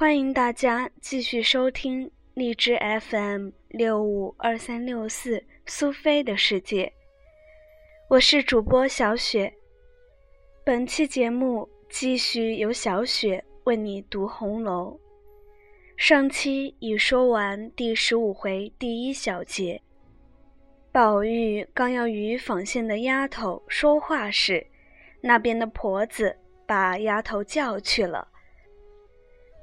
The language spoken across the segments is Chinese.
欢迎大家继续收听荔枝 FM 六五二三六四苏菲的世界，我是主播小雪。本期节目继续由小雪为你读红楼。上期已说完第十五回第一小节，宝玉刚要与纺线的丫头说话时，那边的婆子把丫头叫去了。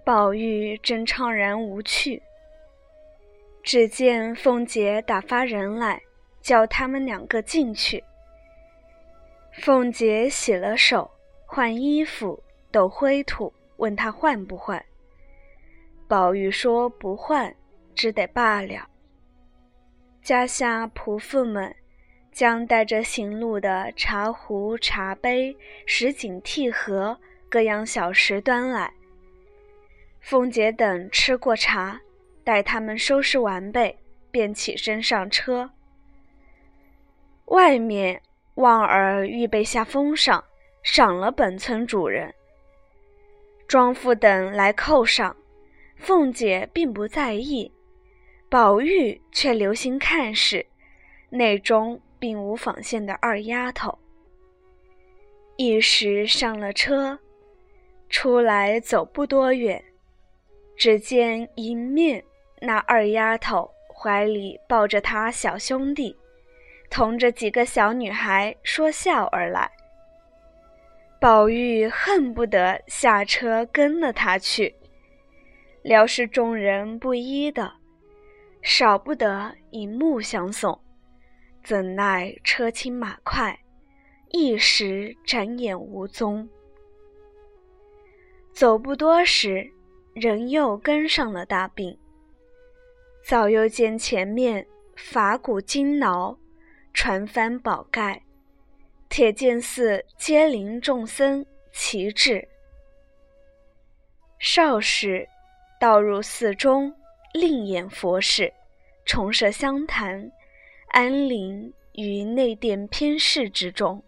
宝玉正怅然无趣，只见凤姐打发人来，叫他们两个进去。凤姐洗了手，换衣服，抖灰土，问他换不换。宝玉说不换，只得罢了。家下仆妇们将带着行路的茶壶、茶杯、什锦屉盒各样小食端来。凤姐等吃过茶，待他们收拾完备，便起身上车。外面旺儿预备下封赏，赏了本村主人。庄妇等来叩上，凤姐并不在意，宝玉却留心看时，内中并无纺线的二丫头。一时上了车，出来走不多远。只见迎面那二丫头怀里抱着她小兄弟，同着几个小女孩说笑而来。宝玉恨不得下车跟了他去，料是众人不依的，少不得以目相送，怎奈车轻马快，一时转眼无踪。走不多时。人又跟上了大病，早又见前面法鼓金铙，传幡宝盖，铁剑寺接灵众僧齐至。少时，倒入寺中，另演佛事，重设香坛，安灵于内殿偏室之中。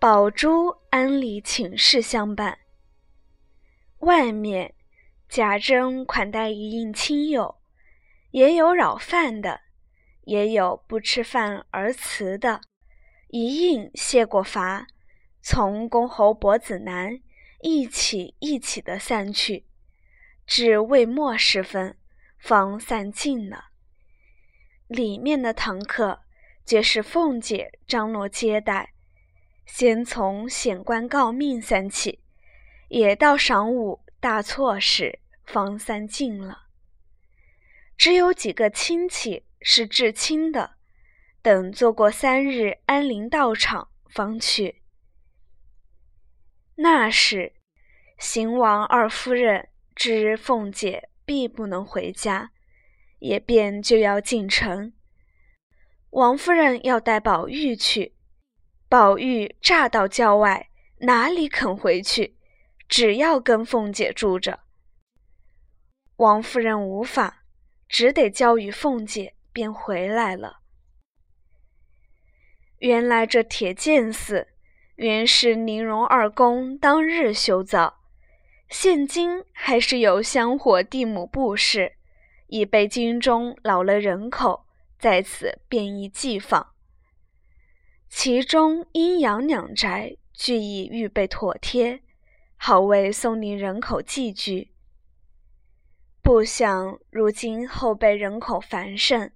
宝珠安里请示相伴。外面，贾珍款待一应亲友，也有扰饭的，也有不吃饭而辞的。一应谢过罚，从公侯伯子男一起一起的散去，至未末时分，方散尽了。里面的堂客，皆是凤姐张罗接待，先从显官告命散起。也到晌午大错时，方散尽了。只有几个亲戚是至亲的，等做过三日安灵道场，方去。那时，邢王二夫人知凤姐必不能回家，也便就要进城。王夫人要带宝玉去，宝玉乍到郊外，哪里肯回去？只要跟凤姐住着，王夫人无法，只得交与凤姐，便回来了。原来这铁剑寺原是宁荣二公当日修造，现今还是有香火地母布施，已被京中老了人口，在此便宜寄放。其中阴阳两宅俱已预备妥帖。好为松林人口寄居，不想如今后辈人口繁盛，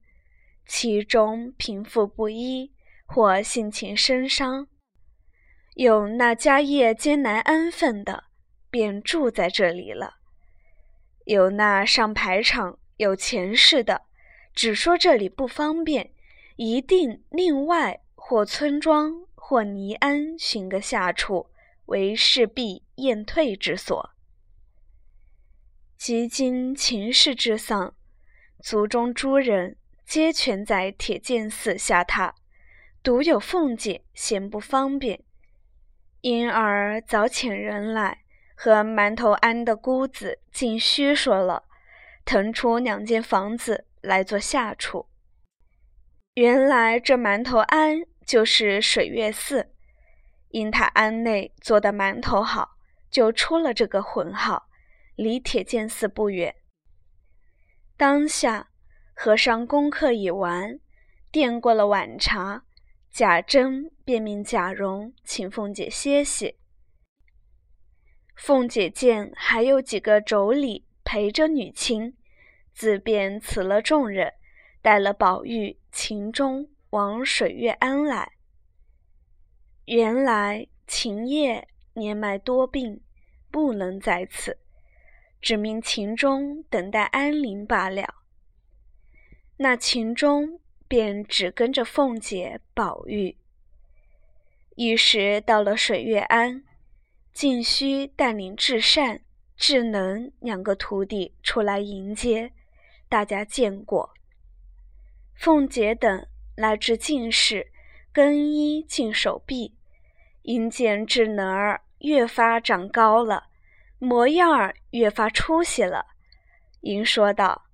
其中贫富不一，或性情深伤，有那家业艰难安分的，便住在这里了；有那上排场有钱势的，只说这里不方便，一定另外或村庄或尼庵寻个下处。为势必宴退之所。及今秦氏之丧，族中诸人皆全在铁剑寺下榻，独有凤姐嫌不方便，因而早遣人来和馒头庵的姑子尽虚说了，腾出两间房子来做下处。原来这馒头庵就是水月寺。因他庵内做的馒头好，就出了这个浑号，离铁剑寺不远。当下，和尚功课已完，垫过了晚茶，贾珍便命贾蓉请凤姐歇息。凤姐见还有几个妯娌陪着女亲，自便辞了众人，带了宝玉、秦钟往水月庵来。原来秦叶年迈多病，不能在此，只命秦钟等待安宁罢了。那秦钟便只跟着凤姐、宝玉。一时到了水月庵。静虚带领至善、智能两个徒弟出来迎接，大家见过。凤姐等来至净室，更衣净手臂，因见智能儿越发长高了，模样儿越发出息了，因说道：“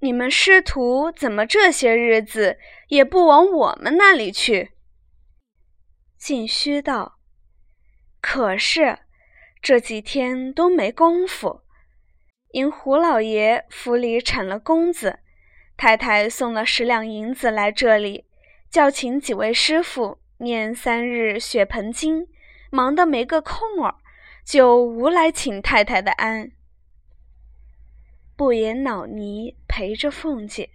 你们师徒怎么这些日子也不往我们那里去？”静虚道。可是这几天都没功夫，因胡老爷府里产了公子，太太送了十两银子来这里，叫请几位师傅念三日血盆经，忙得没个空儿，就无来请太太的安。不言恼尼陪着凤姐。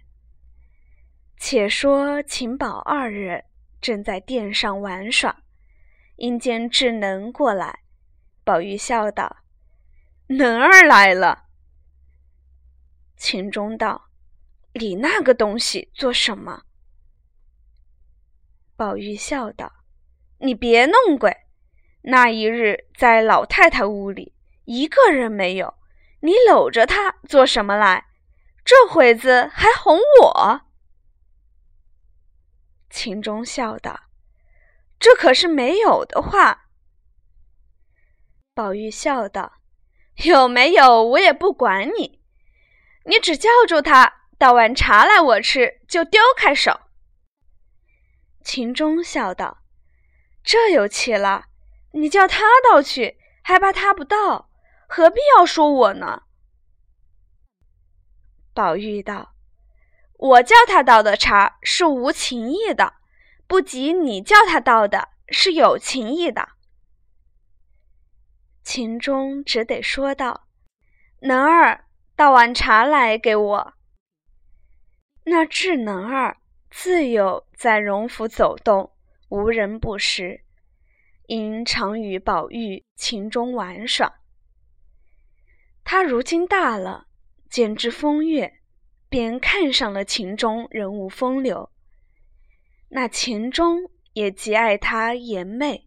且说秦宝二人正在殿上玩耍。因见智能过来，宝玉笑道：“能儿来了。”秦钟道：“你那个东西做什么？”宝玉笑道：“你别弄鬼！那一日在老太太屋里，一个人没有，你搂着她做什么来？这会子还哄我？”秦钟笑道。这可是没有的话。宝玉笑道：“有没有我也不管你，你只叫住他倒碗茶来我吃，就丢开手。”秦钟笑道：“这有气了，你叫他倒去，还怕他不倒，何必要说我呢？”宝玉道：“我叫他倒的茶是无情意的。”不及你叫他倒的，是有情意的。秦钟只得说道：“能儿，倒碗茶来给我。”那智能儿自幼在荣府走动，无人不识，因常与宝玉、秦钟玩耍。他如今大了，见之风月，便看上了秦钟人物风流。那秦钟也极爱他颜媚，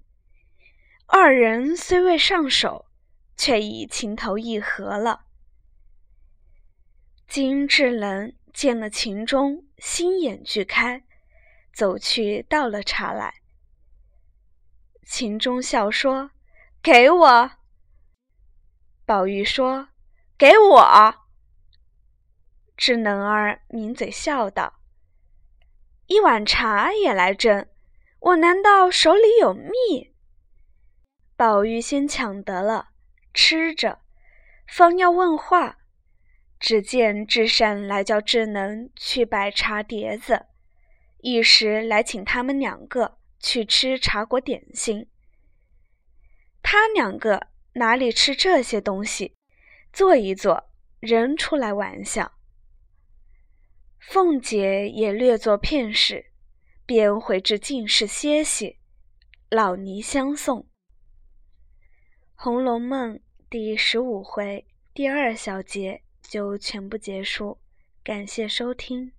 二人虽未上手，却已情投意合了。金智能见了秦钟，心眼俱开，走去倒了茶来。秦钟笑说：“给我。”宝玉说：“给我。”智能儿抿嘴笑道。一碗茶也来争，我难道手里有蜜？宝玉先抢得了，吃着，方要问话，只见智善来叫智能去摆茶碟子，一时来请他们两个去吃茶果点心。他两个哪里吃这些东西？坐一坐，人出来玩笑。凤姐也略作片时，便回至静室歇息。老尼相送，《红楼梦》第十五回第二小节就全部结束。感谢收听。